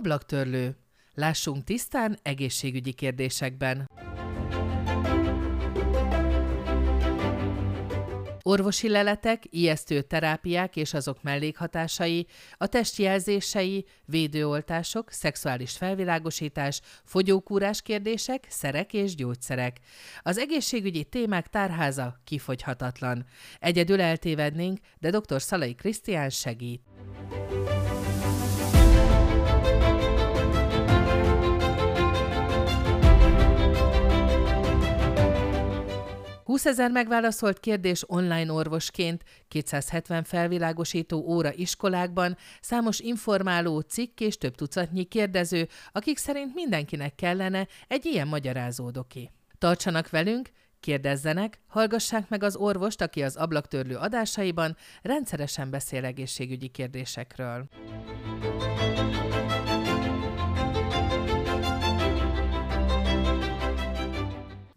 ablaktörlő. Lássunk tisztán egészségügyi kérdésekben. Orvosi leletek, ijesztő terápiák és azok mellékhatásai, a testjelzései, védőoltások, szexuális felvilágosítás, fogyókúrás kérdések, szerek és gyógyszerek. Az egészségügyi témák tárháza kifogyhatatlan. Egyedül eltévednénk, de dr. Szalai Krisztián segít. 20 ezer megválaszolt kérdés online orvosként, 270 felvilágosító óra iskolákban, számos informáló cikk és több tucatnyi kérdező, akik szerint mindenkinek kellene egy ilyen magyarázódoki. Tartsanak velünk, Kérdezzenek, hallgassák meg az orvost, aki az ablaktörlő adásaiban rendszeresen beszél egészségügyi kérdésekről.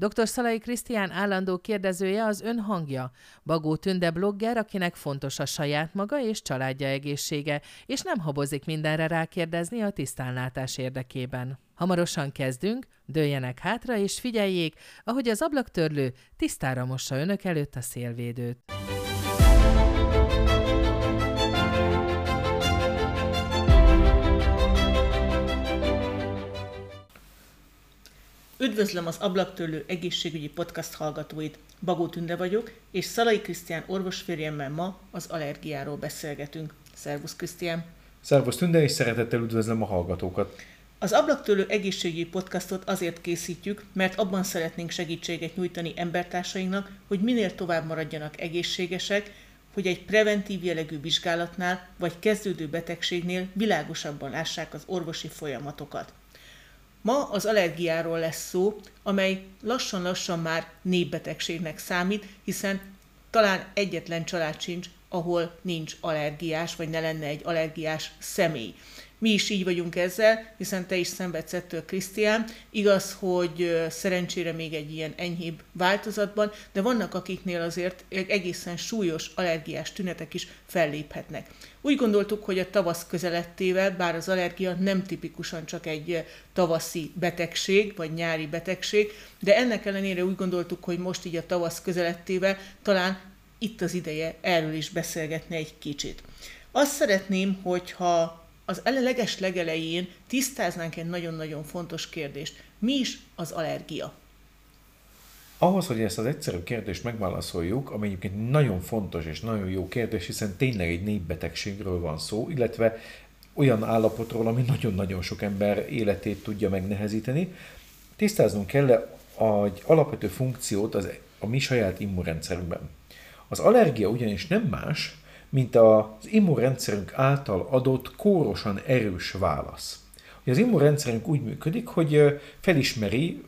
Dr. Szalai Krisztián állandó kérdezője az ön hangja. Bagó Tünde blogger, akinek fontos a saját maga és családja egészsége, és nem habozik mindenre rákérdezni a tisztánlátás érdekében. Hamarosan kezdünk, dőljenek hátra és figyeljék, ahogy az ablaktörlő tisztára mossa önök előtt a szélvédőt. Üdvözlöm az Ablaktörlő egészségügyi podcast hallgatóit. Bagó Tünde vagyok, és Szalai Krisztián orvosférjemmel ma az allergiáról beszélgetünk. Szervusz Krisztián! Szervusz Tünde, és szeretettel üdvözlöm a hallgatókat! Az Ablaktörlő egészségügyi podcastot azért készítjük, mert abban szeretnénk segítséget nyújtani embertársainknak, hogy minél tovább maradjanak egészségesek, hogy egy preventív jellegű vizsgálatnál vagy kezdődő betegségnél világosabban lássák az orvosi folyamatokat. Ma az allergiáról lesz szó, amely lassan-lassan már népbetegségnek számít, hiszen talán egyetlen család sincs, ahol nincs allergiás, vagy ne lenne egy allergiás személy. Mi is így vagyunk ezzel, hiszen te is szenvedsz ettől, Krisztián. Igaz, hogy szerencsére még egy ilyen enyhébb változatban, de vannak akiknél azért egészen súlyos allergiás tünetek is felléphetnek. Úgy gondoltuk, hogy a tavasz közelettével, bár az allergia nem tipikusan csak egy tavaszi betegség, vagy nyári betegség, de ennek ellenére úgy gondoltuk, hogy most így a tavasz közelettével talán itt az ideje erről is beszélgetni egy kicsit. Azt szeretném, hogyha az leges legelején tisztáznánk egy nagyon-nagyon fontos kérdést. Mi is az allergia? Ahhoz, hogy ezt az egyszerű kérdést megválaszoljuk, ami egyébként nagyon fontos és nagyon jó kérdés, hiszen tényleg egy népbetegségről van szó, illetve olyan állapotról, ami nagyon-nagyon sok ember életét tudja megnehezíteni, tisztáznunk kell egy alapvető funkciót az, a mi saját immunrendszerünkben. Az allergia ugyanis nem más, mint az immunrendszerünk által adott kórosan erős válasz. Az immunrendszerünk úgy működik, hogy felismeri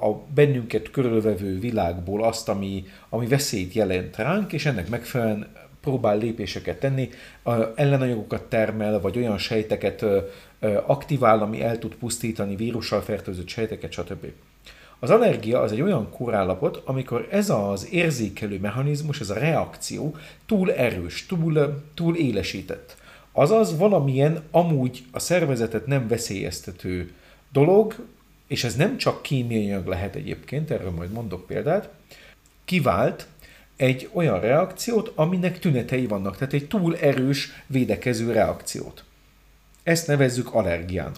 a bennünket körülvevő világból azt, ami, ami veszélyt jelent ránk, és ennek megfelelően próbál lépéseket tenni, ellenanyagokat termel, vagy olyan sejteket aktivál, ami el tud pusztítani vírussal fertőzött sejteket, stb. Az allergia az egy olyan korállapot, amikor ez az érzékelő mechanizmus, ez a reakció túl erős, túl, túl élesített. Azaz valamilyen amúgy a szervezetet nem veszélyeztető dolog, és ez nem csak kémiai anyag lehet egyébként, erről majd mondok példát, kivált egy olyan reakciót, aminek tünetei vannak, tehát egy túl erős védekező reakciót. Ezt nevezzük allergiának.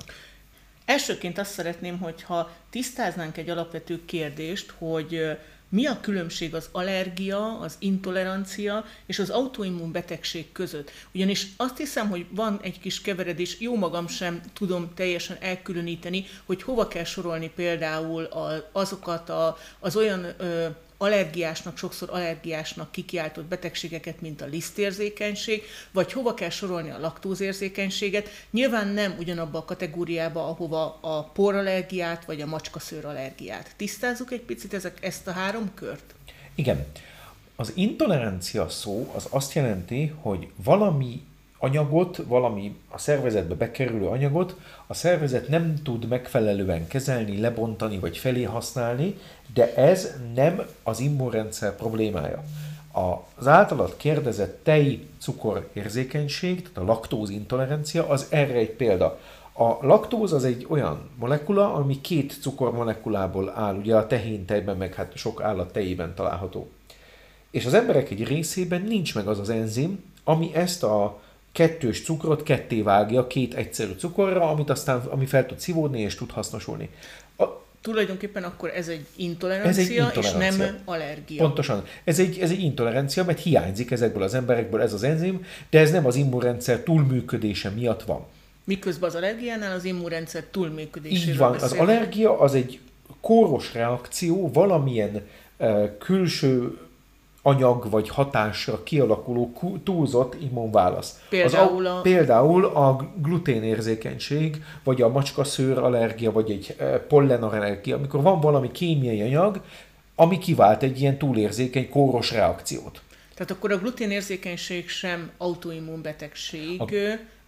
Elsőként azt szeretném, hogyha tisztáznánk egy alapvető kérdést, hogy mi a különbség az allergia, az intolerancia és az autoimmun betegség között? Ugyanis azt hiszem, hogy van egy kis keveredés, jó magam sem tudom teljesen elkülöníteni, hogy hova kell sorolni például azokat a, az olyan ö, allergiásnak, sokszor allergiásnak kikiáltott betegségeket, mint a lisztérzékenység, vagy hova kell sorolni a laktózérzékenységet. Nyilván nem ugyanabba a kategóriába, ahova a porallergiát vagy a macskaszőr allergiát. Tisztázzuk egy picit ezek, ezt a három kört? Igen. Az intolerancia szó az azt jelenti, hogy valami anyagot, valami a szervezetbe bekerülő anyagot a szervezet nem tud megfelelően kezelni, lebontani vagy felé használni, de ez nem az immunrendszer problémája. Az általad kérdezett tej cukor érzékenység, tehát a laktóz intolerancia, az erre egy példa. A laktóz az egy olyan molekula, ami két cukormolekulából áll, ugye a tehén tejben, meg hát sok állat tejében található. És az emberek egy részében nincs meg az az enzim, ami ezt a kettős cukrot ketté vágja két egyszerű cukorra, amit aztán, ami fel tud szívódni és tud hasznosulni. A, Tulajdonképpen akkor ez egy intolerancia, ez egy intolerancia. és nem allergia. Pontosan. Ez egy, ez egy intolerancia, mert hiányzik ezekből az emberekből ez az enzim, de ez nem az immunrendszer túlműködése miatt van. Miközben az allergiánál az immunrendszer túlműködéséről Így van. Beszélünk. Az allergia az egy kóros reakció, valamilyen uh, külső anyag vagy hatásra kialakuló túlzott immunválasz. Például a, a... Például a gluténérzékenység, vagy a macskaszőr allergia, vagy egy e, pollenallergia, amikor van valami kémiai anyag, ami kivált egy ilyen túlérzékeny kóros reakciót. Tehát akkor a gluténérzékenység sem autoimmunbetegség, a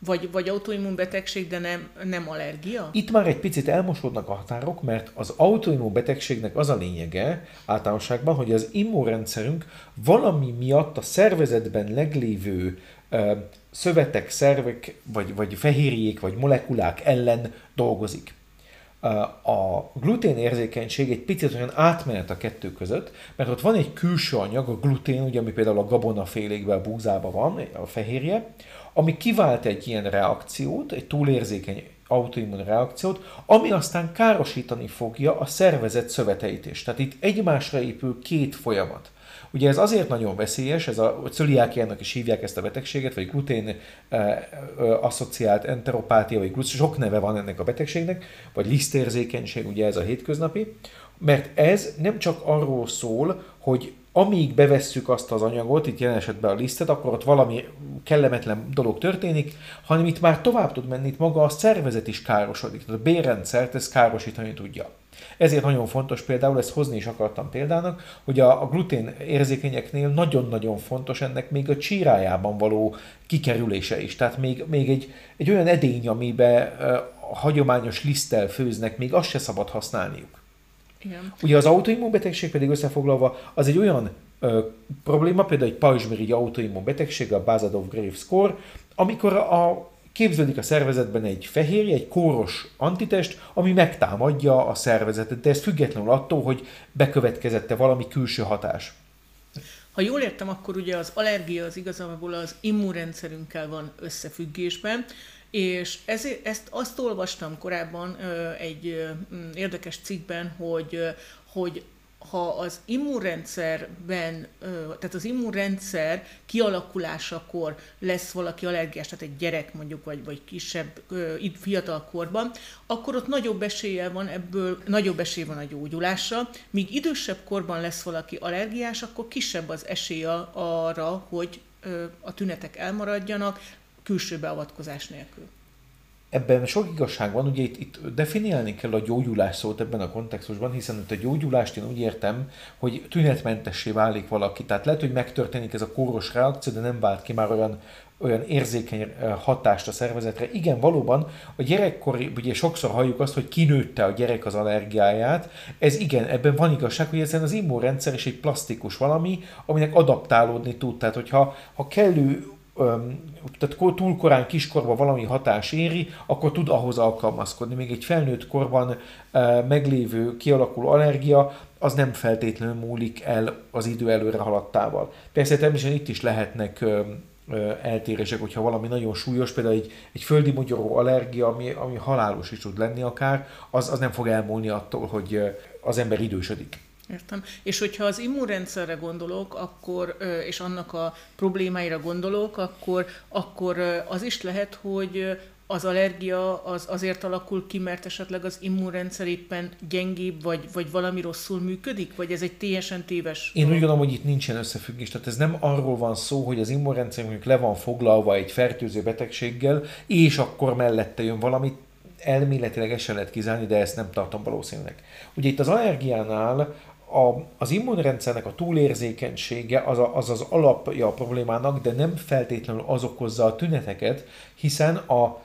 vagy, vagy autoimmunbetegség, de nem, nem allergia? Itt már egy picit elmosódnak a határok, mert az autoimmunbetegségnek az a lényege általánosságban, hogy az immunrendszerünk valami miatt a szervezetben leglévő ö, szövetek, szervek, vagy, vagy fehérjék, vagy molekulák ellen dolgozik. A glutén érzékenység egy picit olyan átmenet a kettő között, mert ott van egy külső anyag, a glutén, ugye, ami például a gabonafélékben, a búzában van, a fehérje, ami kivált egy ilyen reakciót, egy túlérzékeny autoimmun reakciót, ami aztán károsítani fogja a szervezet szöveteit is. Tehát itt egymásra épül két folyamat. Ugye ez azért nagyon veszélyes, ez a cöliákiának is hívják ezt a betegséget, vagy glutén eh, asszociált enteropátia, vagy glutén, sok neve van ennek a betegségnek, vagy lisztérzékenység, ugye ez a hétköznapi, mert ez nem csak arról szól, hogy amíg bevesszük azt az anyagot, itt jelen esetben a lisztet, akkor ott valami kellemetlen dolog történik, hanem itt már tovább tud menni, itt maga a szervezet is károsodik, tehát a bérrendszert ez károsítani tudja. Ezért nagyon fontos például, ezt hozni is akartam példának, hogy a, a glutén érzékenyeknél nagyon-nagyon fontos ennek még a csírájában való kikerülése is. Tehát még, még egy, egy olyan edény, amiben a hagyományos liszttel főznek, még azt se szabad használniuk. Igen. Ugye az autoimmunbetegség pedig összefoglalva az egy olyan ö, probléma, például egy pajzsmirigy autoimmunbetegség, a Bazadov Graves score, amikor a képződik a szervezetben egy fehérje, egy kóros antitest, ami megtámadja a szervezetet, de ez függetlenül attól, hogy bekövetkezette valami külső hatás. Ha jól értem, akkor ugye az allergia az igazából az immunrendszerünkkel van összefüggésben, és ezért, ezt azt olvastam korábban egy érdekes cikkben, hogy, hogy ha az immunrendszerben, tehát az immunrendszer kialakulásakor lesz valaki allergiás, tehát egy gyerek mondjuk, vagy, vagy kisebb, fiatal korban, akkor ott nagyobb esélye van ebből, nagyobb esély van a gyógyulásra, míg idősebb korban lesz valaki allergiás, akkor kisebb az esélye arra, hogy a tünetek elmaradjanak, külső beavatkozás nélkül. Ebben sok igazság van, ugye itt, itt definiálni kell a gyógyulás szót ebben a kontextusban, hiszen itt a gyógyulást én úgy értem, hogy tünetmentessé válik valaki. Tehát lehet, hogy megtörténik ez a kóros reakció, de nem vált ki már olyan olyan érzékeny eh, hatást a szervezetre. Igen, valóban a gyerekkori, ugye sokszor halljuk azt, hogy kinőtte a gyerek az allergiáját. Ez igen, ebben van igazság, hogy ezen az immunrendszer is egy plastikus valami, aminek adaptálódni tud. Tehát, hogyha ha kellő tehát túl korán kiskorban valami hatás éri, akkor tud ahhoz alkalmazkodni. Még egy felnőtt korban meglévő kialakuló allergia, az nem feltétlenül múlik el az idő előre haladtával. Persze természetesen itt is lehetnek eltérések, hogyha valami nagyon súlyos, például egy, egy földi mogyoró allergia, ami, ami halálos is tud lenni akár, az, az nem fog elmúlni attól, hogy az ember idősödik. Értem. És hogyha az immunrendszerre gondolok, akkor, és annak a problémáira gondolok, akkor, akkor az is lehet, hogy az allergia az azért alakul ki, mert esetleg az immunrendszer éppen gyengébb, vagy, vagy valami rosszul működik? Vagy ez egy teljesen téves? Én úgy gondolom, hogy itt nincsen összefüggés. Tehát ez nem arról van szó, hogy az immunrendszer mondjuk le van foglalva egy fertőző betegséggel, és akkor mellette jön valami. Elméletileg ezt sem lehet kizárni, de ezt nem tartom valószínűleg. Ugye itt az allergiánál a, az immunrendszernek a túlérzékenysége az, a, az az alapja a problémának, de nem feltétlenül az okozza a tüneteket, hiszen a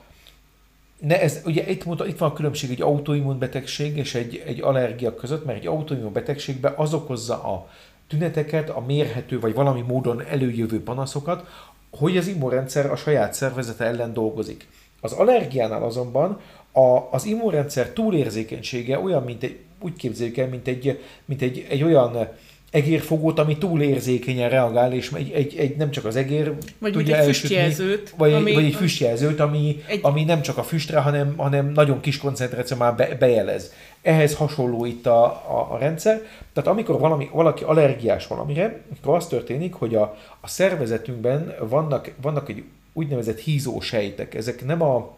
ne, ez, ugye itt, mondta, itt van a különbség egy autoimmunbetegség és egy, egy allergia között, mert egy autoimmunbetegségben az okozza a tüneteket, a mérhető vagy valami módon előjövő panaszokat, hogy az immunrendszer a saját szervezete ellen dolgozik. Az allergiánál azonban a, az immunrendszer túlérzékenysége olyan, mint egy, úgy képzeljük el, mint egy, mint egy, egy olyan egérfogót, ami túl érzékenyen reagál, és egy, egy, egy nem csak az egér vagy tudja egy füstjelzőt, vagy, ami, vagy egy füstjelzőt, ami, egy... ami nem csak a füstre, hanem, hanem nagyon kis koncentráció már be, bejelez. Ehhez hasonló itt a, a, a rendszer. Tehát amikor valami, valaki allergiás valamire, akkor az történik, hogy a, a szervezetünkben vannak, vannak egy úgynevezett hízó sejtek. Ezek nem a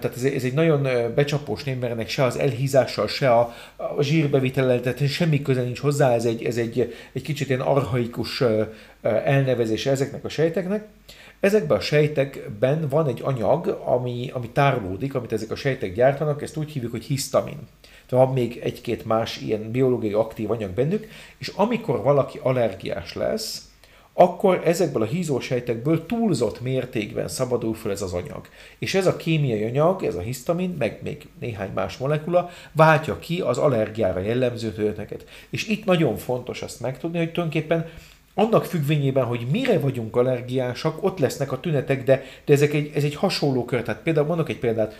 tehát ez, ez egy nagyon becsapós név, mert ennek se az elhízással, se a, a zsírbevitellel, tehát semmi köze nincs hozzá, ez egy, ez egy, egy kicsit ilyen arhaikus elnevezése ezeknek a sejteknek. Ezekben a sejtekben van egy anyag, ami, ami tárolódik, amit ezek a sejtek gyártanak, ezt úgy hívjuk, hogy hisztamin. Tehát van még egy-két más ilyen biológiai aktív anyag bennük, és amikor valaki allergiás lesz, akkor ezekből a hízósejtekből túlzott mértékben szabadul fel ez az anyag. És ez a kémiai anyag, ez a hisztamin, meg még néhány más molekula váltja ki az allergiára jellemző tüneteket. És itt nagyon fontos azt megtudni, hogy tulajdonképpen annak függvényében, hogy mire vagyunk allergiásak, ott lesznek a tünetek, de, de ezek egy, ez egy hasonló kör. Tehát például mondok egy példát,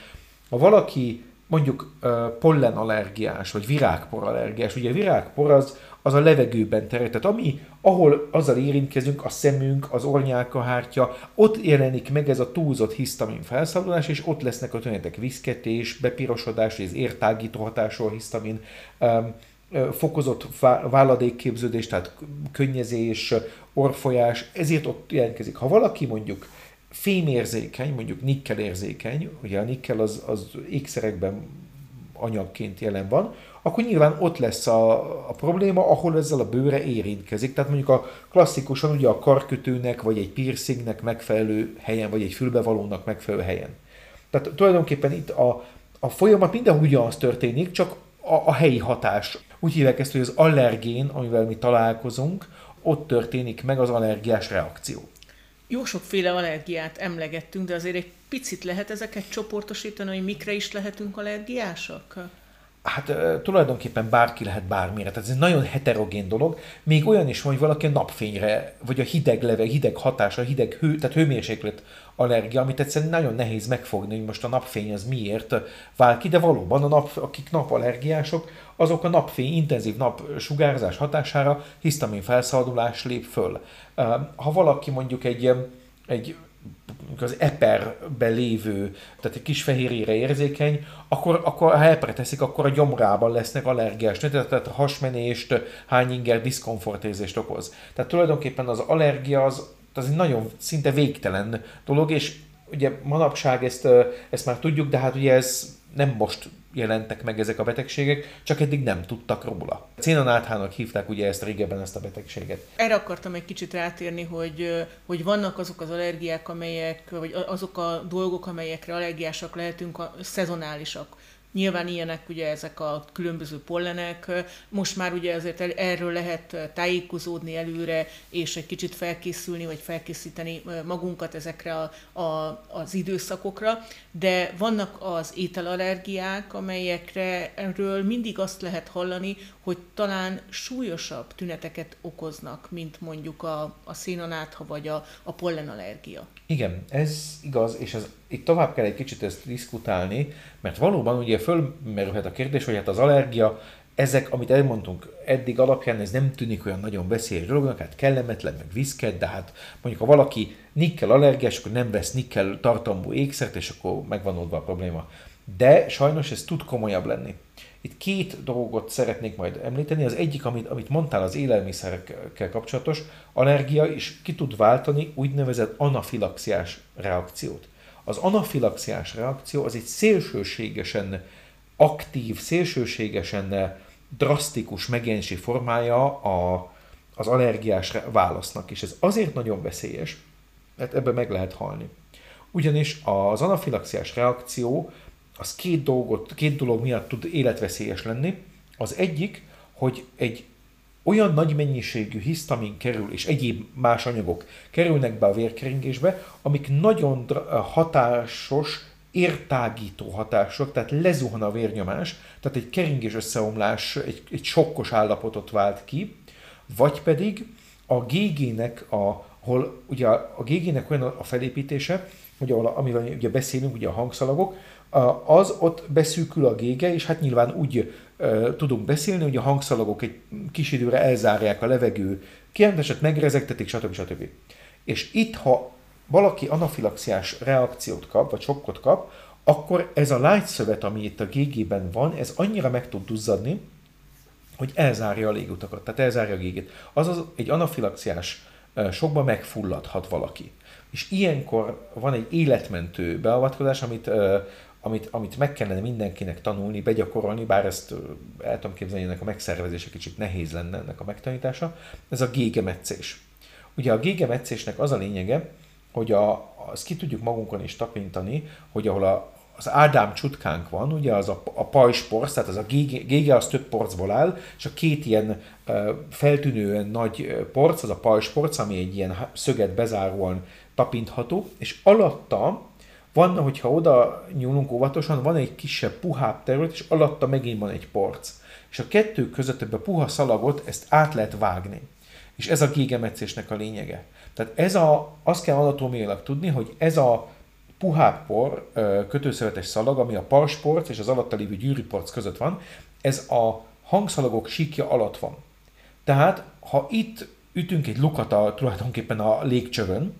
ha valaki mondjuk pollenallergiás, vagy virágporallergiás, ugye a virágpor az, az a levegőben terjed. Tehát ami, ahol azzal érintkezünk, a szemünk, az ornyálkahártya, ott jelenik meg ez a túlzott hisztamin felszabadulás, és ott lesznek a tünetek viszketés, bepirosodás, ez értágító hatású hisztamin, um, fokozott váladékképződés, tehát könnyezés, orfolyás, ezért ott jelentkezik. Ha valaki mondjuk fémérzékeny, mondjuk nikkelérzékeny, ugye a nikkel az, az ékszerekben anyagként jelen van, akkor nyilván ott lesz a, a probléma, ahol ezzel a bőre érintkezik. Tehát mondjuk a klasszikusan ugye a karkötőnek, vagy egy piercingnek megfelelő helyen, vagy egy fülbevalónak megfelelő helyen. Tehát tulajdonképpen itt a, a folyamat mindenhol ugyanaz történik, csak a, a helyi hatás. Úgy hívják ezt, hogy az allergén, amivel mi találkozunk, ott történik meg az allergiás reakció. Jó sokféle allergiát emlegettünk, de azért egy picit lehet ezeket csoportosítani, hogy mikre is lehetünk allergiásak? Hát tulajdonképpen bárki lehet bármire. Tehát ez egy nagyon heterogén dolog. Még olyan is van, hogy valaki a napfényre, vagy a hideg leve, hideg hatása, hideg hő, tehát hőmérséklet allergia, amit egyszerűen nagyon nehéz megfogni, hogy most a napfény az miért vál ki, de valóban a nap, akik napallergiások, azok a napfény, intenzív napsugárzás hatására hisztamin felszabadulás lép föl. Ha valaki mondjuk egy, egy az eperben lévő, tehát egy kis fehérjére érzékeny, akkor, akkor ha epre teszik, akkor a gyomrában lesznek allergiás tehát, tehát hasmenést, hányinger, diszkomfortérzést okoz. Tehát tulajdonképpen az allergia az, az egy nagyon szinte végtelen dolog, és ugye manapság ezt, ezt már tudjuk, de hát ugye ez nem most jelentek meg ezek a betegségek, csak eddig nem tudtak róla. Cénanáthának hívták ugye ezt régebben ezt a betegséget. Erre akartam egy kicsit rátérni, hogy, hogy vannak azok az allergiák, amelyek, vagy azok a dolgok, amelyekre allergiásak lehetünk, a szezonálisak. Nyilván ilyenek ugye ezek a különböző pollenek, most már ugye azért erről lehet tájékozódni előre, és egy kicsit felkészülni, vagy felkészíteni magunkat ezekre a, a, az időszakokra, de vannak az ételallergiák, amelyekre erről mindig azt lehet hallani, hogy talán súlyosabb tüneteket okoznak, mint mondjuk a, a szénanátha vagy a, a pollenallergia. Igen, ez igaz, és ez, itt tovább kell egy kicsit ezt diszkutálni, mert valóban ugye fölmerülhet a kérdés, hogy hát az allergia, ezek, amit elmondtunk eddig alapján, ez nem tűnik olyan nagyon veszélyes dolognak, hát kellemetlen, meg viszket, de hát mondjuk ha valaki nikkel allergiás, akkor nem vesz nikkel tartalmú ékszert, és akkor megvan oldva a probléma. De sajnos ez tud komolyabb lenni. Itt két dolgot szeretnék majd említeni. Az egyik, amit, amit mondtál az élelmiszerekkel kapcsolatos, allergia is ki tud váltani úgynevezett anafilaxiás reakciót. Az anafilaxiás reakció az egy szélsőségesen aktív, szélsőségesen drasztikus megjelenési formája a, az allergiás válasznak, és ez azért nagyon veszélyes, mert ebben meg lehet halni. Ugyanis az anafilaxiás reakció az két, dolgot, két dolog miatt tud életveszélyes lenni. Az egyik, hogy egy olyan nagy mennyiségű hisztamin kerül, és egyéb más anyagok kerülnek be a vérkeringésbe, amik nagyon hatásos, értágító hatások, tehát lezuhan a vérnyomás, tehát egy keringés összeomlás, egy, egy sokkos állapotot vált ki, vagy pedig a GG-nek, a, ahol ugye a GG-nek olyan a felépítése, hogy ahol, amivel ugye beszélünk, ugye a hangszalagok, az ott beszűkül a gége, és hát nyilván úgy tudunk beszélni, hogy a hangszalagok egy kis időre elzárják a levegő kirendeset, megrezegtetik, stb. stb. És itt, ha valaki anafilaxiás reakciót kap, vagy sokkot kap, akkor ez a lágyszövet, ami itt a gégében van, ez annyira meg tud duzzadni, hogy elzárja a légutakat, tehát elzárja a gégét. Azaz egy anafilaxiás sokba megfulladhat valaki. És ilyenkor van egy életmentő beavatkozás, amit, amit, amit meg kellene mindenkinek tanulni, begyakorolni, bár ezt el tudom képzelni, ennek a megszervezése kicsit nehéz lenne ennek a megtanítása, ez a gégemetszés. Ugye a gégemetszésnek az a lényege, hogy a, azt ki tudjuk magunkon is tapintani, hogy ahol a, az Ádám csutkánk van, ugye az a, a pajsporc, tehát az a gége, gége az több porcból áll, és a két ilyen feltűnően nagy porc, az a pajsporc, ami egy ilyen szöget bezáróan tapintható, és alatta van, hogyha oda nyúlunk óvatosan, van egy kisebb, puhább terület, és alatta megint van egy porc. És a kettő között ebbe puha szalagot, ezt át lehet vágni. És ez a gégemetszésnek a lényege. Tehát ez a, azt kell anatómiailag tudni, hogy ez a puhább por, kötőszövetes szalag, ami a parsporc és az alatta lévő gyűrűporc között van, ez a hangszalagok síkja alatt van. Tehát, ha itt ütünk egy lukat a, tulajdonképpen a légcsövön,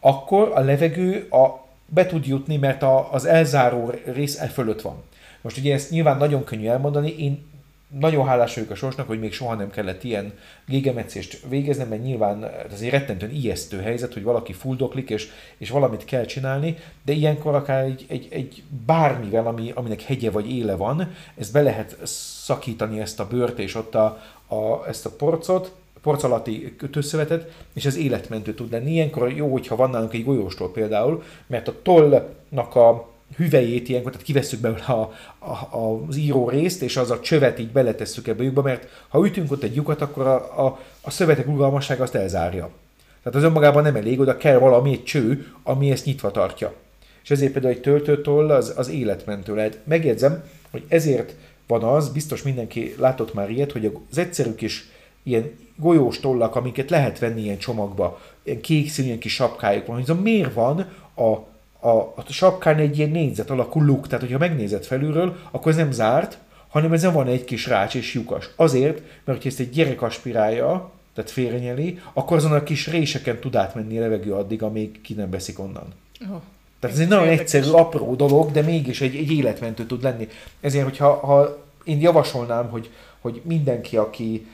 akkor a levegő a, be tud jutni, mert a, az elzáró rész e fölött van. Most ugye ezt nyilván nagyon könnyű elmondani, én nagyon hálás vagyok a sorsnak, hogy még soha nem kellett ilyen gégemetszést végeznem, mert nyilván ez egy rettentően ijesztő helyzet, hogy valaki fuldoklik, és, és valamit kell csinálni, de ilyenkor akár egy, egy, egy bármivel, ami, aminek hegye vagy éle van, ezt be lehet szakítani ezt a bőrt és ott a, a, ezt a porcot, porc alatti kötőszövetet, és ez életmentő tud lenni. Ilyenkor jó, hogyha van nálunk egy golyóstól például, mert a tollnak a hüvelyét ilyenkor, tehát kivesszük belőle a, a, a, az író részt, és az a csövet így beletesszük ebbe a lyukba, mert ha ütünk ott egy lyukat, akkor a, a, a szövetek rugalmassága azt elzárja. Tehát az önmagában nem elég, oda kell valami egy cső, ami ezt nyitva tartja. És ezért például egy töltőtoll az, az életmentő lehet. Megjegyzem, hogy ezért van az, biztos mindenki látott már ilyet, hogy az egyszerű kis ilyen golyós tollak, amiket lehet venni ilyen csomagba, ilyen kék színű, ilyen kis sapkájuk van, hogy miért van a a, a sapkán egy ilyen négyzet alakú luk, tehát hogyha megnézed felülről, akkor ez nem zárt, hanem ezen van egy kis rács és lyukas. Azért, mert hogyha ezt egy gyerek aspirálja, tehát félrenyeli, akkor azon a kis réseken tud átmenni a levegő addig, amíg ki nem veszik onnan. Oh. Tehát ez egy nagyon egyszerű, apró dolog, de mégis egy, egy életmentő tud lenni. Ezért, hogyha ha én javasolnám, hogy, hogy mindenki, aki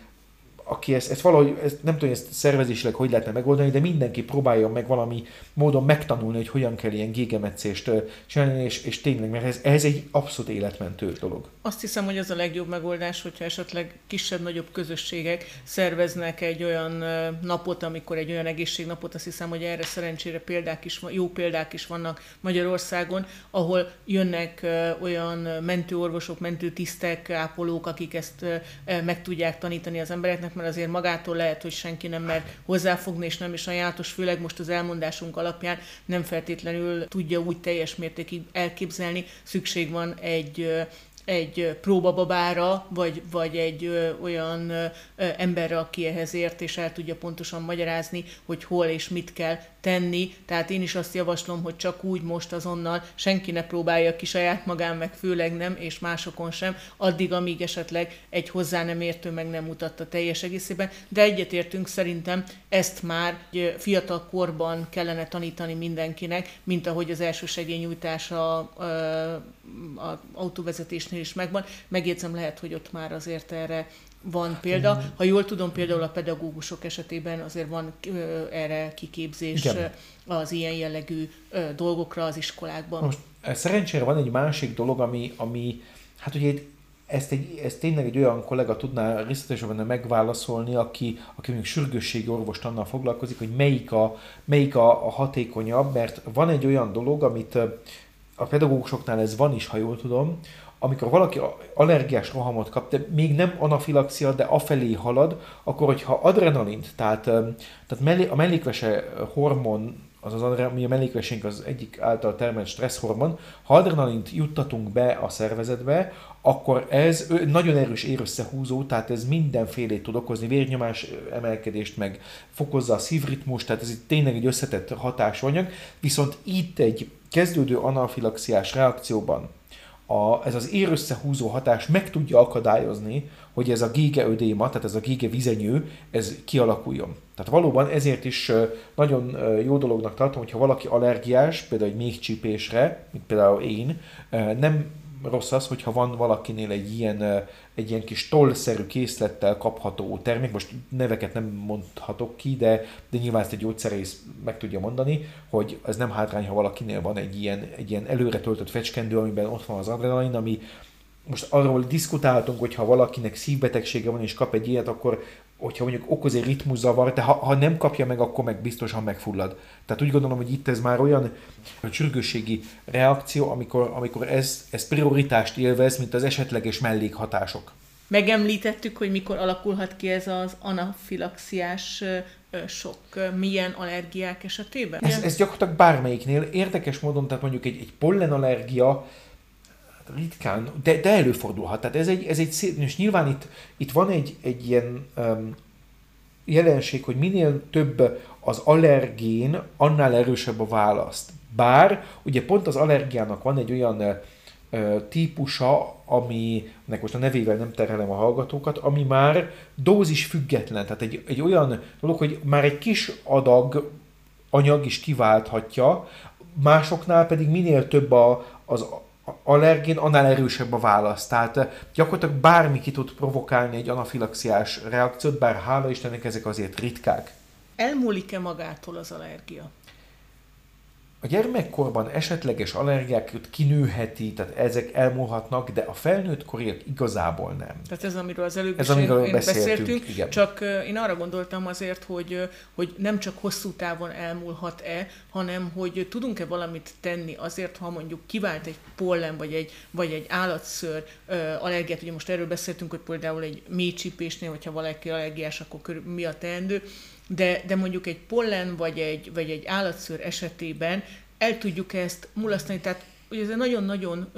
aki ezt, ezt valahogy, ezt, nem tudom, ezt szervezésileg hogy lehetne megoldani, de mindenki próbálja meg valami módon megtanulni, hogy hogyan kell ilyen gégemetszést csinálni, és, és tényleg, mert ez, ez egy abszolút életmentő dolog. Azt hiszem, hogy az a legjobb megoldás, hogyha esetleg kisebb-nagyobb közösségek szerveznek egy olyan napot, amikor egy olyan egészségnapot, azt hiszem, hogy erre szerencsére példák is, jó példák is vannak Magyarországon, ahol jönnek olyan mentőorvosok, mentőtisztek, ápolók, akik ezt meg tudják tanítani az embereknek, mert azért magától lehet, hogy senki nem mer hozzáfogni, és nem is ajánlatos, főleg most az elmondásunk alapján nem feltétlenül tudja úgy teljes mértékig elképzelni. Szükség van egy egy próbababára, vagy, vagy egy ö, olyan ö, emberre, aki ehhez ért, és el tudja pontosan magyarázni, hogy hol és mit kell tenni. Tehát én is azt javaslom, hogy csak úgy most azonnal senki ne próbálja ki saját magán, meg főleg nem, és másokon sem, addig, amíg esetleg egy hozzá nem értő meg nem mutatta teljes egészében. De egyetértünk szerintem ezt már fiatal korban kellene tanítani mindenkinek, mint ahogy az első segélynyújtás a, a, a autóvezetésnél is megvan. Megjegyzem, lehet, hogy ott már azért erre van példa. Mm. Ha jól tudom, például a pedagógusok esetében azért van ö, erre kiképzés Igen. az ilyen jellegű ö, dolgokra az iskolákban. Most szerencsére van egy másik dolog, ami, ami hát ugye ezt, egy, ezt tényleg egy olyan kollega tudná részletesebben megválaszolni, aki, aki még sürgősségi orvost annal foglalkozik, hogy melyik a, melyik a, a hatékonyabb, mert van egy olyan dolog, amit a pedagógusoknál ez van is, ha jól tudom, amikor valaki allergiás rohamot kap, de még nem anafilaxia, de afelé halad, akkor hogyha adrenalint, tehát, tehát a mellékvese hormon, az az ami a mellékvesénk az egyik által termelt stresszhormon, ha adrenalint juttatunk be a szervezetbe, akkor ez nagyon erős érösszehúzó, tehát ez mindenfélét tud okozni, vérnyomás emelkedést, meg fokozza a szívritmus, tehát ez itt tényleg egy összetett hatásanyag, viszont itt egy kezdődő anafilaxiás reakcióban a, ez az érösszehúzó hatás meg tudja akadályozni, hogy ez a gége ödéma, tehát ez a gége vizenyő, ez kialakuljon. Tehát valóban ezért is nagyon jó dolognak tartom, hogyha valaki allergiás, például egy méhcsípésre, mint például én, nem rossz az, hogyha van valakinél egy ilyen, egy ilyen kis tollszerű készlettel kapható termék, most neveket nem mondhatok ki, de, de nyilván ezt egy gyógyszerész meg tudja mondani, hogy ez nem hátrány, ha valakinél van egy ilyen, egy ilyen előre töltött fecskendő, amiben ott van az adrenalin, ami most arról diskutáltunk, hogy ha valakinek szívbetegsége van és kap egy ilyet, akkor hogyha mondjuk okoz egy ritmuszavar, de ha, ha nem kapja meg, akkor meg biztosan megfullad. Tehát úgy gondolom, hogy itt ez már olyan sürgősségi reakció, amikor, amikor ez, ez prioritást élvez, mint az esetleges mellékhatások. Megemlítettük, hogy mikor alakulhat ki ez az anafilaxiás sok milyen allergiák esetében? Ez, ez gyakorlatilag bármelyiknél. Érdekes módon, tehát mondjuk egy, egy pollenallergia, ritkán, de, de előfordulhat. Tehát ez egy, ez egy szép, és nyilván itt, itt van egy, egy ilyen um, jelenség, hogy minél több az allergén, annál erősebb a választ. Bár ugye pont az allergiának van egy olyan típusa, aminek most a nevével nem terhelem a hallgatókat, ami már dózis független. Tehát egy, egy olyan dolog, hogy már egy kis adag anyag is kiválthatja, másoknál pedig minél több a, az allergén, annál erősebb a válasz. Tehát eh, gyakorlatilag bármi ki tud provokálni egy anafilaxiás reakciót, bár hála Istennek ezek azért ritkák. Elmúlik-e magától az allergia? A gyermekkorban esetleges allergiákat kinőheti, tehát ezek elmúlhatnak, de a felnőtt koriak igazából nem. Tehát ez, amiről az előbb ez, is amiről én, beszéltünk, beszéltünk igen. csak én arra gondoltam azért, hogy, hogy nem csak hosszú távon elmúlhat-e, hanem hogy tudunk-e valamit tenni azért, ha mondjuk kivált egy pollen, vagy egy, vagy egy állatszőr allergiát, ugye most erről beszéltünk, hogy például egy mélycsípésnél, hogyha valaki allergiás, akkor mi a teendő, de, de mondjuk egy pollen vagy egy, vagy egy állatszőr esetében el tudjuk ezt mulasztani, tehát ugye ez egy nagyon-nagyon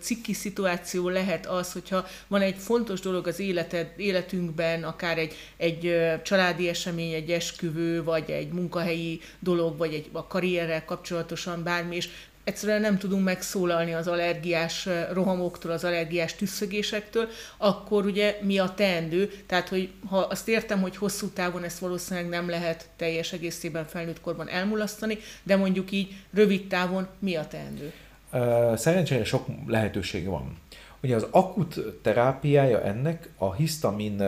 cikki szituáció lehet az, hogyha van egy fontos dolog az életed, életünkben, akár egy, egy családi esemény, egy esküvő, vagy egy munkahelyi dolog, vagy egy a karrierrel kapcsolatosan bármi, és egyszerűen nem tudunk megszólalni az allergiás rohamoktól, az allergiás tüsszögésektől, akkor ugye mi a teendő? Tehát, hogy ha azt értem, hogy hosszú távon ezt valószínűleg nem lehet teljes egészében felnőtt korban elmulasztani, de mondjuk így rövid távon mi a teendő? Szerencsére sok lehetősége van. Ugye az akut terápiája ennek a hisztamin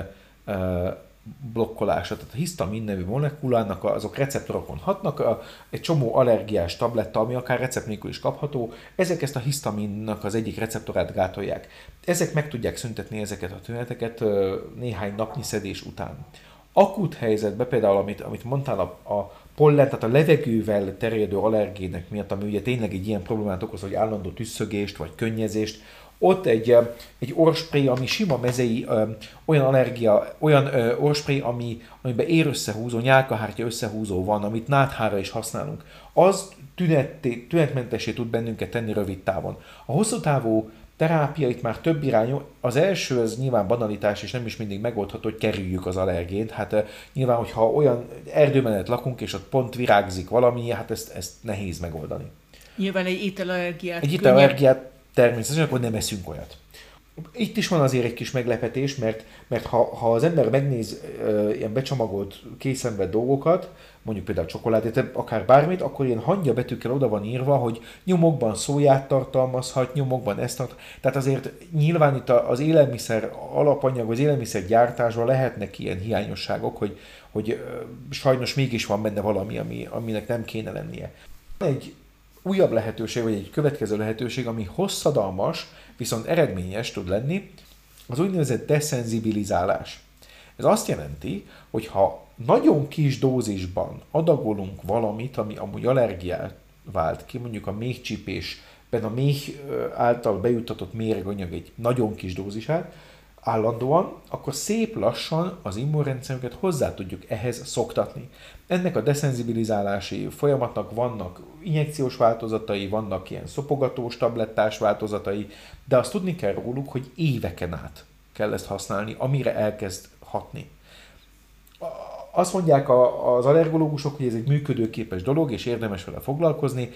blokkolása, tehát a hisztamin nevű molekulának azok receptorokon hatnak, egy csomó allergiás tabletta, ami akár recept nélkül is kapható, ezek ezt a hisztaminnak az egyik receptorát gátolják. Ezek meg tudják szüntetni ezeket a tüneteket néhány napnyi szedés után. Akut helyzetben például, amit, amit mondtál, a, a pollen, tehát a levegővel terjedő allergének miatt, ami ugye tényleg egy ilyen problémát okoz, hogy állandó tüsszögést vagy könnyezést, ott egy, egy orspray, ami sima mezei, olyan allergia, olyan orspray, ami, amiben ér összehúzó, nyálkahártya összehúzó van, amit náthára is használunk, az tünetté, tünetmentesé tud bennünket tenni rövid távon. A hosszú távú terápia itt már több irányú. Az első, az nyilván banalitás, és nem is mindig megoldható, hogy kerüljük az allergént. Hát nyilván, hogyha olyan erdőmenet lakunk, és ott pont virágzik valami, hát ezt, ezt nehéz megoldani. Nyilván egy ételallergiát. Egy ételallergiát természetesen, akkor nem eszünk olyat. Itt is van azért egy kis meglepetés, mert, mert ha, ha az ember megnéz uh, ilyen becsomagolt, készenvett dolgokat, mondjuk például csokoládét, akár bármit, akkor ilyen hangya betűkkel oda van írva, hogy nyomokban szóját tartalmazhat, nyomokban ezt tart. Tehát azért nyilván itt az élelmiszer alapanyag, az élelmiszer gyártásban lehetnek ilyen hiányosságok, hogy, hogy sajnos mégis van benne valami, ami, aminek nem kéne lennie. Egy újabb lehetőség, vagy egy következő lehetőség, ami hosszadalmas, viszont eredményes tud lenni, az úgynevezett deszenzibilizálás. Ez azt jelenti, hogy ha nagyon kis dózisban adagolunk valamit, ami amúgy allergiát vált ki, mondjuk a méhcsípésben a méh által bejutatott méreganyag egy nagyon kis dózisát, állandóan, akkor szép lassan az immunrendszerünket hozzá tudjuk ehhez szoktatni. Ennek a deszenzibilizálási folyamatnak vannak injekciós változatai, vannak ilyen szopogatós, tablettás változatai, de azt tudni kell róluk, hogy éveken át kell ezt használni, amire elkezd hatni. Azt mondják az allergológusok, hogy ez egy működőképes dolog, és érdemes vele foglalkozni,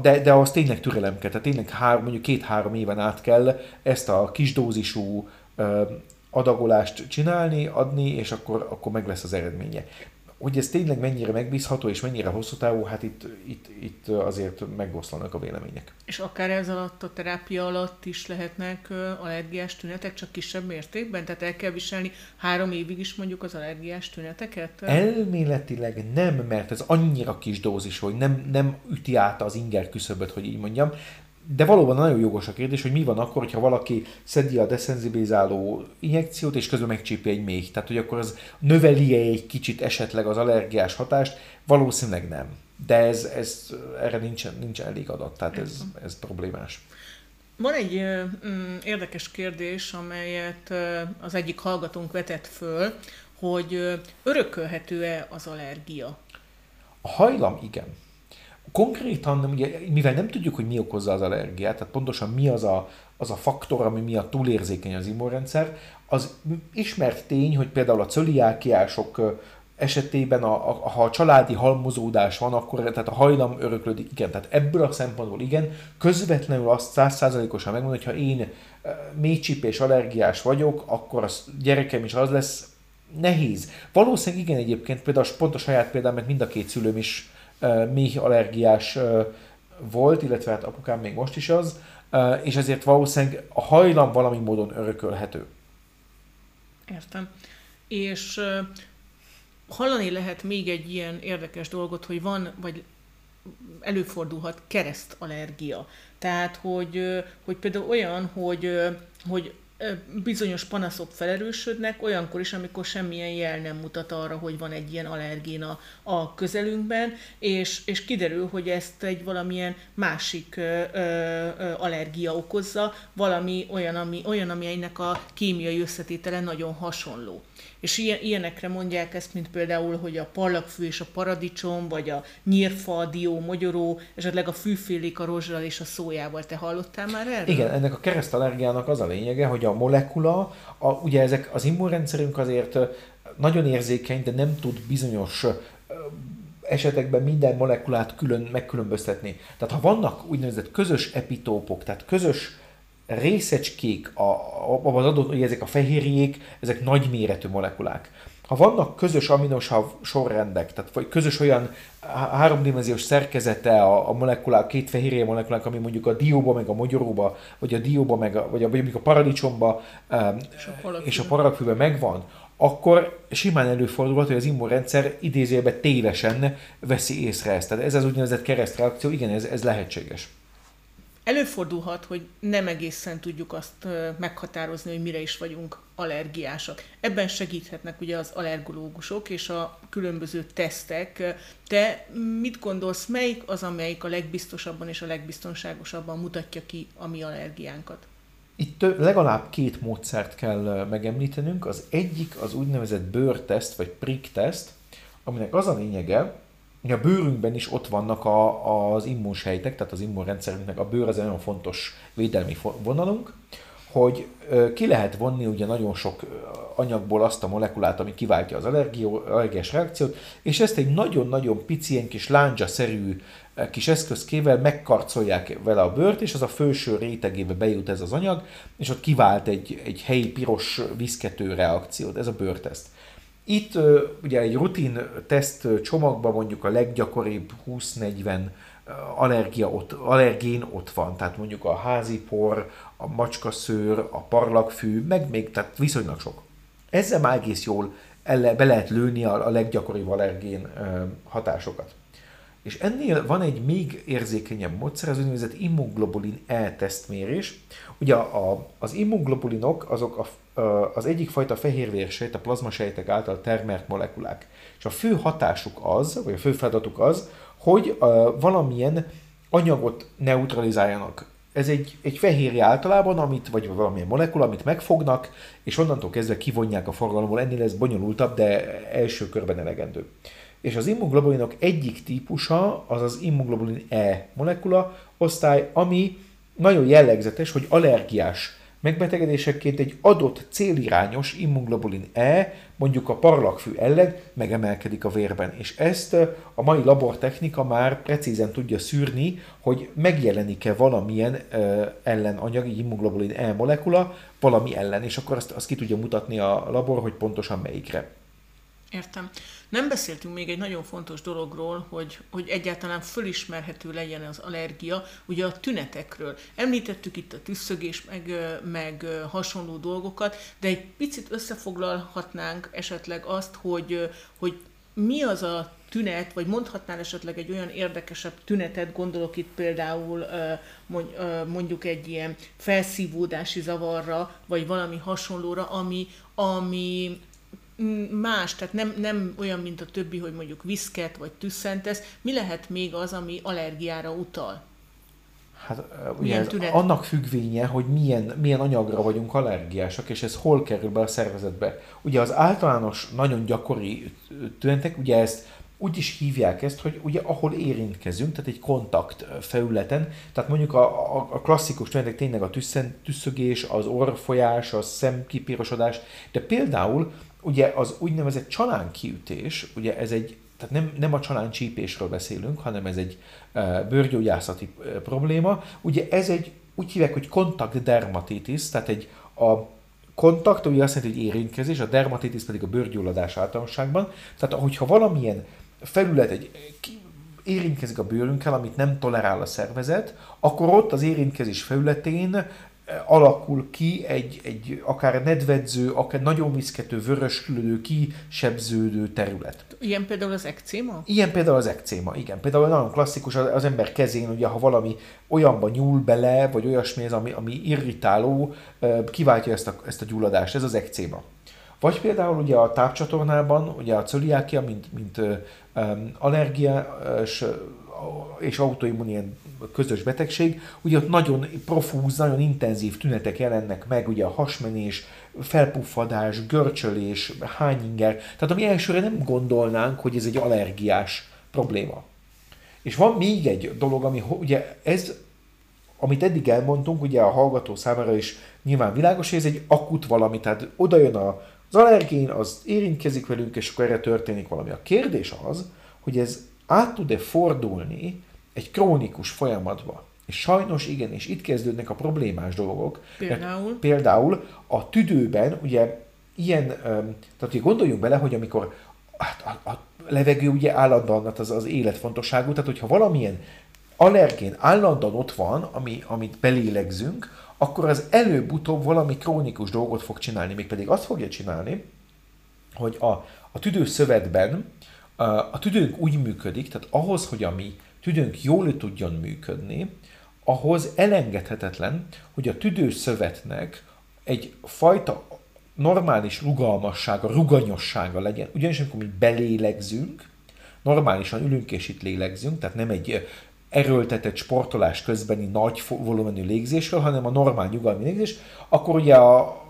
de, de az tényleg türelem kell, tehát tényleg hár, mondjuk két-három éven át kell ezt a kis dózisú adagolást csinálni, adni, és akkor, akkor meg lesz az eredménye hogy ez tényleg mennyire megbízható és mennyire hosszú távú, hát itt, itt, itt azért megoszlanak a vélemények. És akár ez alatt a terápia alatt is lehetnek allergiás tünetek, csak kisebb mértékben? Tehát el kell viselni három évig is mondjuk az allergiás tüneteket? Elméletileg nem, mert ez annyira kis dózis, hogy nem, nem üti át az inger küszöböt, hogy így mondjam, de valóban nagyon jogos a kérdés, hogy mi van akkor, hogyha valaki szedi a deszenzibilizáló injekciót, és közben megcsípi egy méh. Tehát, hogy akkor az növeli -e egy kicsit esetleg az allergiás hatást? Valószínűleg nem. De ez, ez erre nincsen, nincsen elég adat, tehát ez, ez problémás. Van egy mm, érdekes kérdés, amelyet az egyik hallgatónk vetett föl, hogy örökölhető-e az allergia? A hajlam igen konkrétan, ugye, mivel nem tudjuk, hogy mi okozza az allergiát, tehát pontosan mi az a, az a faktor, ami miatt túlérzékeny az immunrendszer, az ismert tény, hogy például a cöliákiások esetében, a, a, ha a családi halmozódás van, akkor tehát a hajlam öröklődik, igen. Tehát ebből a szempontból igen, közvetlenül azt százszázalékosan megmondani, hogy ha én mélycsipés allergiás vagyok, akkor a gyerekem is az lesz, nehéz. Valószínűleg igen egyébként, például pont a saját példám, mert mind a két szülőm is méh allergiás volt, illetve hát apukám még most is az, és ezért valószínűleg a hajlam valami módon örökölhető. Értem. És hallani lehet még egy ilyen érdekes dolgot, hogy van, vagy előfordulhat keresztallergia. Tehát, hogy, hogy például olyan, hogy, hogy bizonyos panaszok felerősödnek, olyankor is, amikor semmilyen jel nem mutat arra, hogy van egy ilyen allergéna a közelünkben, és, és kiderül, hogy ezt egy valamilyen másik ö, ö, allergia okozza, valami olyan, ami, olyan, ami ennek a kémiai összetétele nagyon hasonló. És ilyen, ilyenekre mondják ezt, mint például, hogy a parlagfű és a paradicsom, vagy a nyírfa, a dió, mogyoró, esetleg a fűfélék a rozsral és a szójával. Te hallottál már erről? Igen, ennek a keresztallergiának az a lényege, hogy a molekula, a, ugye ezek az immunrendszerünk azért nagyon érzékeny, de nem tud bizonyos esetekben minden molekulát külön megkülönböztetni. Tehát ha vannak úgynevezett közös epitópok, tehát közös részecskék, a, a, az adott, hogy ezek a fehérjék, ezek nagyméretű molekulák. Ha vannak közös aminosav sorrendek, tehát vagy közös olyan háromdimenziós szerkezete a, a molekulák, két fehérje molekulák, ami mondjuk a dióba, meg a mogyoróba, vagy a dióba, meg a, vagy a, vagy a paradicsomba um, és a paragfűben megvan, akkor simán előfordulhat, hogy az immunrendszer idézőjelben tévesen veszi észre ezt. Tehát ez az úgynevezett keresztreakció, igen, ez, ez lehetséges. Előfordulhat, hogy nem egészen tudjuk azt meghatározni, hogy mire is vagyunk allergiásak. Ebben segíthetnek ugye az allergológusok és a különböző tesztek. Te mit gondolsz, melyik az, amelyik a legbiztosabban és a legbiztonságosabban mutatja ki a mi allergiánkat? Itt legalább két módszert kell megemlítenünk. Az egyik az úgynevezett bőrteszt, vagy prick-teszt, aminek az a lényege, a bőrünkben is ott vannak a, az immunsejtek, tehát az immunrendszerünknek a bőr az egy nagyon fontos védelmi vonalunk, hogy ki lehet vonni ugye nagyon sok anyagból azt a molekulát, ami kiváltja az allergiás reakciót, és ezt egy nagyon-nagyon pici, ilyen kis lándzsa-szerű kis eszközkével megkarcolják vele a bőrt, és az a felső rétegébe bejut ez az anyag, és ott kivált egy, egy helyi piros viszkető reakciót, ez a bőrteszt. Itt ugye egy rutin teszt csomagban mondjuk a leggyakoribb 20-40 allergia ott, allergén ott van, tehát mondjuk a házi por, a macskaszőr, a parlagfű, meg még, tehát viszonylag sok. Ezzel már egész jól elle, be lehet lőni a, a leggyakoribb allergén hatásokat. És ennél van egy még érzékenyebb módszer, az úgynevezett immunglobulin E-tesztmérés. Ugye a, az immunglobulinok azok a, az egyik fajta fehérvérsejt, a plazmasejtek által termelt molekulák. És a fő hatásuk az, vagy a fő feladatuk az, hogy valamilyen anyagot neutralizáljanak. ez egy, egy fehérje általában, amit, vagy valamilyen molekula, amit megfognak, és onnantól kezdve kivonják a forgalomból. Ennél ez bonyolultabb, de első körben elegendő. És az immunglobulinok egyik típusa az az immunoglobulin E molekula osztály, ami nagyon jellegzetes, hogy allergiás megbetegedésekként egy adott célirányos immunglobulin E, mondjuk a parlagfű ellen megemelkedik a vérben. És ezt a mai labortechnika már precízen tudja szűrni, hogy megjelenik-e valamilyen ellenanyag, így immunglobulin E molekula valami ellen, és akkor azt, azt ki tudja mutatni a labor, hogy pontosan melyikre. Értem. Nem beszéltünk még egy nagyon fontos dologról, hogy, hogy egyáltalán fölismerhető legyen az allergia, ugye a tünetekről. Említettük itt a tüsszögés, meg, meg hasonló dolgokat, de egy picit összefoglalhatnánk esetleg azt, hogy, hogy mi az a tünet, vagy mondhatnál esetleg egy olyan érdekesebb tünetet, gondolok itt például mondjuk egy ilyen felszívódási zavarra, vagy valami hasonlóra, ami, ami más, tehát nem, nem olyan, mint a többi, hogy mondjuk viszket vagy tüsszentesz. Mi lehet még az, ami allergiára utal? Hát ugye ez annak függvénye, hogy milyen, milyen anyagra vagyunk allergiásak, és ez hol kerül be a szervezetbe. Ugye az általános, nagyon gyakori tünetek, ugye ezt úgy is hívják ezt, hogy ugye ahol érintkezünk, tehát egy kontakt felületen, tehát mondjuk a, a, a klasszikus tünetek tényleg a tüsszen, tüsszögés, az orrfolyás, a szemkipírosodás, de például ugye az úgynevezett csalánkiütés, ugye ez egy, tehát nem, nem a csaláncsípésről beszélünk, hanem ez egy uh, bőrgyógyászati uh, probléma. Ugye ez egy, úgy hívják, hogy kontakt dermatitis, tehát egy a kontakt, ugye azt jelenti, hogy érintkezés, a dermatitis pedig a bőrgyulladás általánosságban. Tehát, hogyha valamilyen felület egy érintkezik a bőrünkkel, amit nem tolerál a szervezet, akkor ott az érintkezés felületén alakul ki egy, egy akár nedvedző, akár nagyon viszkető, vöröskülődő, kisebződő terület. Ilyen például az ekcéma? Ilyen például az ekcéma, igen. Például nagyon klasszikus az ember kezén, ugye ha valami olyanba nyúl bele, vagy olyasmi ez, ami, ami irritáló, kiváltja ezt a, ezt a gyulladást, ez az ekcéma. Vagy például ugye a tápcsatornában, ugye a cöliákia, mint, mint um, allergiás és autoimmun ilyen közös betegség, ugye ott nagyon profúz, nagyon intenzív tünetek jelennek meg, ugye a hasmenés, felpuffadás, görcsölés, hányinger, tehát ami elsőre nem gondolnánk, hogy ez egy allergiás probléma. És van még egy dolog, ami ugye ez, amit eddig elmondtunk, ugye a hallgató számára is nyilván világos, hogy ez egy akut valami, tehát oda jön a, az allergén, az érintkezik velünk, és akkor erre történik valami. A kérdés az, hogy ez át tud-e fordulni egy krónikus folyamatba. És sajnos igen, és itt kezdődnek a problémás dolgok. Például? Például a tüdőben, ugye ilyen, tehát gondoljunk bele, hogy amikor hát a, a levegő ugye állandóan az, az életfontosságú, tehát hogyha valamilyen allergén állandóan ott van, ami, amit belélegzünk, akkor az előbb-utóbb valami krónikus dolgot fog csinálni, mégpedig azt fogja csinálni, hogy a, a tüdőszövetben a tüdőnk úgy működik, tehát ahhoz, hogy a mi tüdőnk jól tudjon működni, ahhoz elengedhetetlen, hogy a tüdőszövetnek egy fajta normális rugalmassága, ruganyossága legyen. Ugyanis amikor mi belélegzünk, normálisan ülünk és itt lélegzünk, tehát nem egy erőltetett sportolás közbeni nagy volumenű légzésről, hanem a normál nyugalmi légzés, akkor ugye a,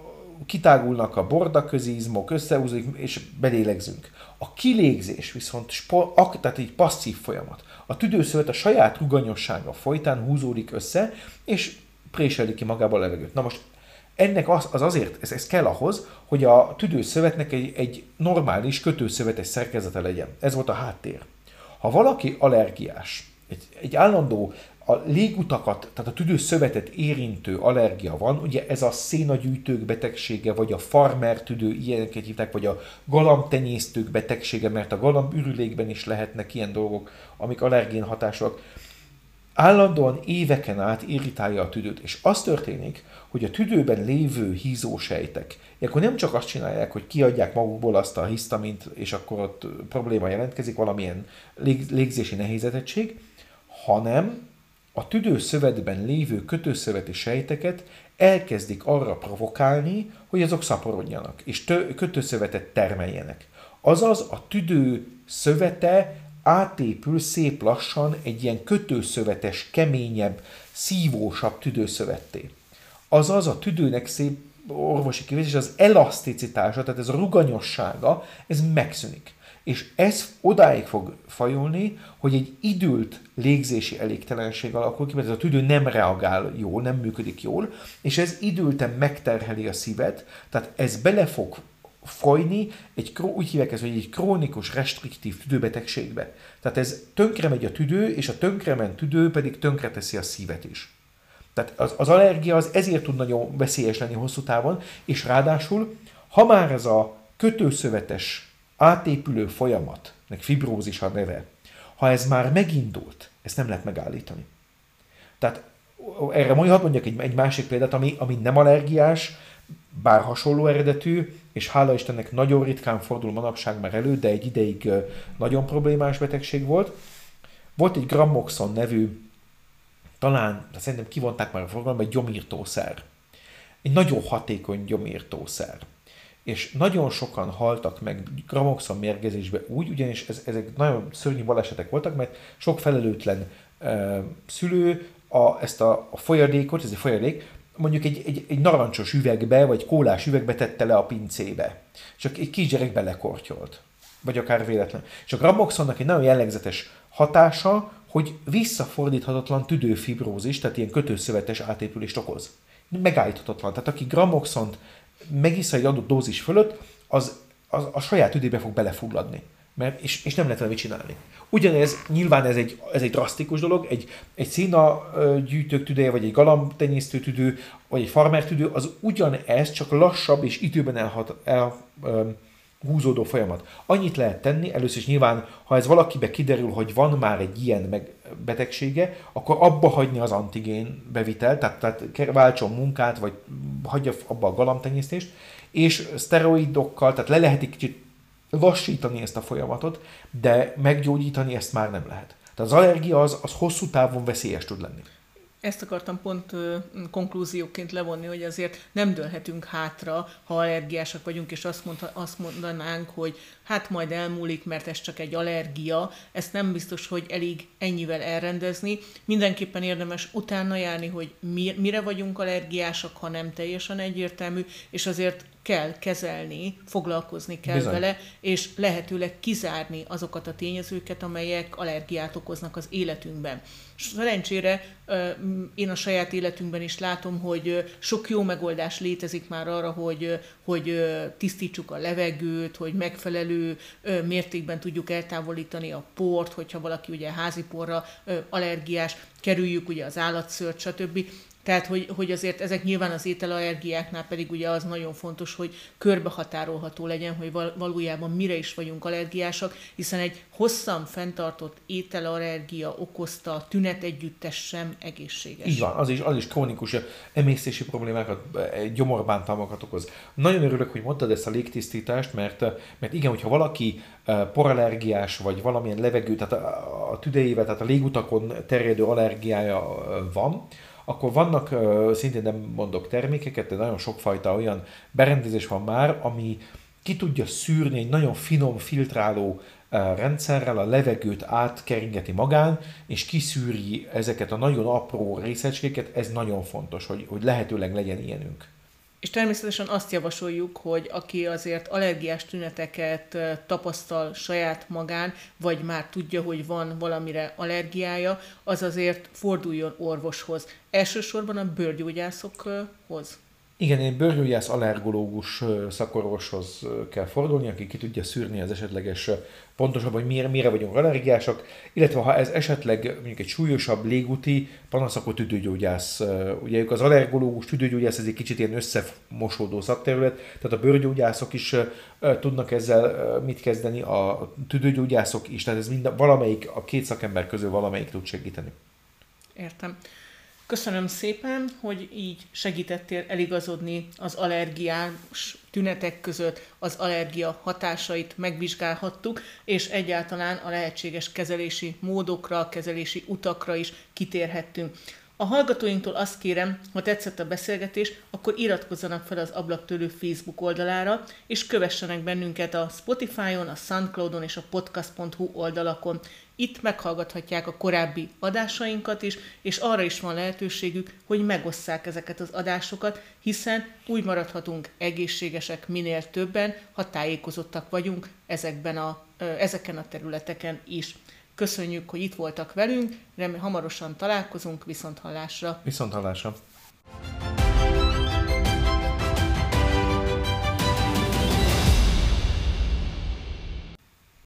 kitágulnak a bordaközi izmok, összehúzik, és belélegzünk. A kilégzés viszont sport, tehát egy passzív folyamat. A tüdőszövet a saját ruganyossága folytán húzódik össze, és préseli ki magába a levegőt. Na most ennek az, az azért, ez, ez kell ahhoz, hogy a tüdőszövetnek egy, egy normális kötőszövetes szerkezete legyen. Ez volt a háttér. Ha valaki allergiás, egy, egy állandó a légutakat, tehát a tüdőszövetet érintő allergia van, ugye ez a szénagyűjtők betegsége, vagy a farmer tüdő, ilyeneket hívták, vagy a galambtenyésztők betegsége, mert a galambürülékben is lehetnek ilyen dolgok, amik allergén hatások. Állandóan éveken át irritálja a tüdőt, és az történik, hogy a tüdőben lévő hízósejtek, akkor nem csak azt csinálják, hogy kiadják magukból azt a hisztamint, és akkor ott probléma jelentkezik, valamilyen légzési nehézetettség, hanem a tüdőszövetben lévő kötőszöveti sejteket elkezdik arra provokálni, hogy azok szaporodjanak, és tö- kötőszövetet termeljenek. Azaz a tüdő szövete átépül szép lassan egy ilyen kötőszövetes, keményebb, szívósabb tüdőszövetté. Azaz a tüdőnek szép orvosi kifejezés, az elaszticitása, tehát ez a ruganyossága, ez megszűnik. És ez odáig fog fajulni, hogy egy idült légzési elégtelenség alakul ki, mert ez a tüdő nem reagál jól, nem működik jól, és ez idülten megterheli a szívet, tehát ez bele fog folyni, egy, úgy hívják ezt, hogy egy krónikus, restriktív tüdőbetegségbe. Tehát ez tönkre megy a tüdő, és a tönkrement tüdő pedig tönkreteszi a szívet is. Tehát az, az allergia az ezért tud nagyon veszélyes lenni hosszú távon, és ráadásul, ha már ez a kötőszövetes átépülő folyamat, meg fibrózis a neve, ha ez már megindult, ezt nem lehet megállítani. Tehát erre mondjuk, mondjak egy, egy másik példát, ami, ami nem allergiás, bár hasonló eredetű, és hála Istennek nagyon ritkán fordul manapság már elő, de egy ideig nagyon problémás betegség volt. Volt egy Gramoxon nevű, talán, szerintem kivonták már a forgalomba, egy gyomírtószer. Egy nagyon hatékony gyomírtószer. És nagyon sokan haltak meg Gramoxon mérgezésbe úgy, ugyanis ez, ezek nagyon szörnyű balesetek voltak, mert sok felelőtlen uh, szülő a, ezt a, a folyadékot, ez egy folyadék, mondjuk egy, egy, egy narancsos üvegbe, vagy kólás üvegbe tette le a pincébe. Csak egy kisgyerek belekortyolt. Vagy akár véletlen. És a gramoxonnak egy nagyon jellegzetes hatása, hogy visszafordíthatatlan tüdőfibrózis, tehát ilyen kötőszövetes átépülést okoz. Megállíthatatlan. Tehát aki gramoxont megissza egy adott dózis fölött, az, az a saját tüdébe fog belefulladni mert, és, és nem lehet vele mit csinálni. Ugyanez, nyilván ez egy, ez egy drasztikus dolog, egy, egy szína gyűjtők tüdeje, vagy egy galamtenyésztő tüdő, vagy egy farmer tüdő, az ugyanez, csak lassabb és időben elhat, el, el húzódó folyamat. Annyit lehet tenni, először is nyilván, ha ez valakibe kiderül, hogy van már egy ilyen meg betegsége, akkor abba hagyni az antigén bevitel, tehát, tehát váltson munkát, vagy hagyja abba a galamtenyésztést, és szteroidokkal, tehát le lehet egy kicsit lassítani ezt a folyamatot, de meggyógyítani ezt már nem lehet. Tehát az allergia az, az hosszú távon veszélyes tud lenni. Ezt akartam pont konklúzióként levonni, hogy azért nem dőlhetünk hátra, ha allergiásak vagyunk, és azt, mondha, azt mondanánk, hogy hát majd elmúlik, mert ez csak egy allergia. Ezt nem biztos, hogy elég ennyivel elrendezni. Mindenképpen érdemes utána járni, hogy mi, mire vagyunk allergiásak, ha nem teljesen egyértelmű, és azért kell kezelni, foglalkozni kell Bizony. vele, és lehetőleg kizárni azokat a tényezőket, amelyek allergiát okoznak az életünkben. Szerencsére én a saját életünkben is látom, hogy sok jó megoldás létezik már arra, hogy, hogy tisztítsuk a levegőt, hogy megfelelő mértékben tudjuk eltávolítani a port, hogyha valaki ugye házi porra allergiás, kerüljük ugye az állatszört, stb. Tehát, hogy, hogy azért ezek nyilván az ételallergiáknál pedig ugye az nagyon fontos, hogy körbehatárolható legyen, hogy valójában mire is vagyunk allergiásak, hiszen egy hosszan fenntartott ételallergia okozta tünet együttes sem egészséges. Így van, az is, az is krónikus emésztési problémákat, gyomorbántalmakat okoz. Nagyon örülök, hogy mondtad ezt a légtisztítást, mert, mert igen, hogyha valaki eh, porallergiás, vagy valamilyen levegő, tehát a, a tüdejével, tehát a légutakon terjedő allergiája eh, van, akkor vannak, szintén nem mondok termékeket, de nagyon sokfajta olyan berendezés van már, ami ki tudja szűrni egy nagyon finom filtráló rendszerrel a levegőt átkeringeti magán, és kiszűri ezeket a nagyon apró részecskéket, ez nagyon fontos, hogy, hogy lehetőleg legyen ilyenünk. És természetesen azt javasoljuk, hogy aki azért allergiás tüneteket tapasztal saját magán, vagy már tudja, hogy van valamire allergiája, az azért forduljon orvoshoz. Elsősorban a bőrgyógyászokhoz. Igen, egy bőrgyógyász allergológus szakorvoshoz kell fordulni, aki ki tudja szűrni az esetleges pontosabb, hogy mire, mire vagyunk allergiások, illetve ha ez esetleg mondjuk egy súlyosabb légúti panasz, akkor tüdőgyógyász. Ugye ők az allergológus, tüdőgyógyász, ez egy kicsit ilyen összemosódó szakterület, tehát a bőrgyógyászok is tudnak ezzel mit kezdeni, a tüdőgyógyászok is, tehát ez mind, valamelyik, a két szakember közül valamelyik tud segíteni. Értem. Köszönöm szépen, hogy így segítettél eligazodni az allergiás tünetek között, az allergia hatásait megvizsgálhattuk, és egyáltalán a lehetséges kezelési módokra, kezelési utakra is kitérhettünk. A hallgatóinktól azt kérem, ha tetszett a beszélgetés, akkor iratkozzanak fel az Ablaktörő Facebook oldalára, és kövessenek bennünket a Spotify-on, a Soundcloud-on és a podcast.hu oldalakon. Itt meghallgathatják a korábbi adásainkat is, és arra is van lehetőségük, hogy megosszák ezeket az adásokat, hiszen úgy maradhatunk egészségesek minél többen, ha tájékozottak vagyunk ezekben a, ezeken a területeken is. Köszönjük, hogy itt voltak velünk, remélem hamarosan találkozunk, viszont hallásra. Viszont hallásra.